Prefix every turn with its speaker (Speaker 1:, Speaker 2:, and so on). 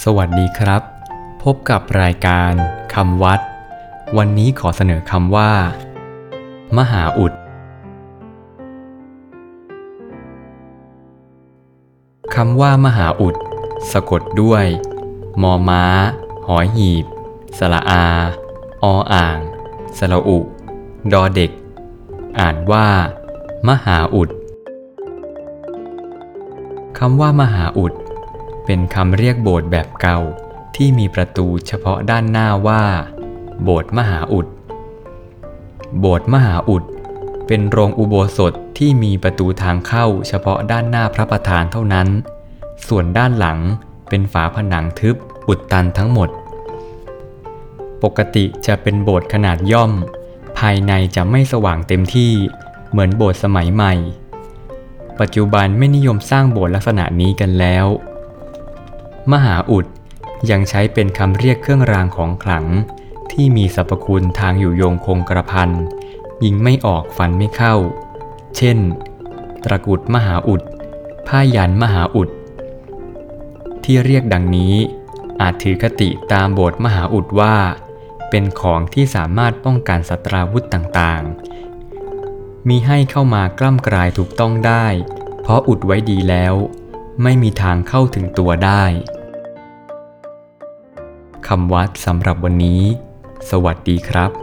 Speaker 1: สวัสดีครับ พบกับรายการคำวัด วันนี้ขอเสนอคำว่า มหาอุดคำว่ามหาอุด สะกดด้วย มอม้า หอยหีบสระอา ออ่างสระอุ ดอเด็ก อ่านว่า มหาอุดคำว่ามหาอุด เป็นคำเรียกโบสถ์แบบเก่าที่มีประตูเฉพาะด้านหน้าว่า โบสถ์มหาอุด โบสถ์มหาอุด เป็นโรงอุโบสถที่มีประตูทางเข้าเฉพาะด้านหน้าพระประธานเท่านั้น ส่วนด้านหลังเป็นฝาผนังทึบอุดตันทั้งหมด ปกติจะเป็นโบสถ์ขนาดย่อม ภายในจะไม่สว่างเต็มที่เหมือนโบสถ์สมัยใหม่ ปัจจุบันไม่นิยมสร้างโบสถ์ลักษณะนี้กันแล้ว มหาอุดยังใช้เป็นคำเรียกเครื่องรางของขลัง ที่มีสรรพคุณทางอยู่โยงคงกระพันยิงไม่ออกฟันไม่เข้า เช่นตระกุดมหาอุด ผ้ายันมหาอุด ที่เรียกดังนี้ อาจถือคติตามโบสถ์มหาอุดว่า เป็นของที่สามารถป้องกันสัตราวุธต่างๆ มีให้เข้ามากล้ำกลายถูกต้องได้ เพราะอุดไว้ดีแล้ว ไม่มีทางเข้าถึงตัวได้คำวัดสำหรับวันนี้ สวัสดีครับ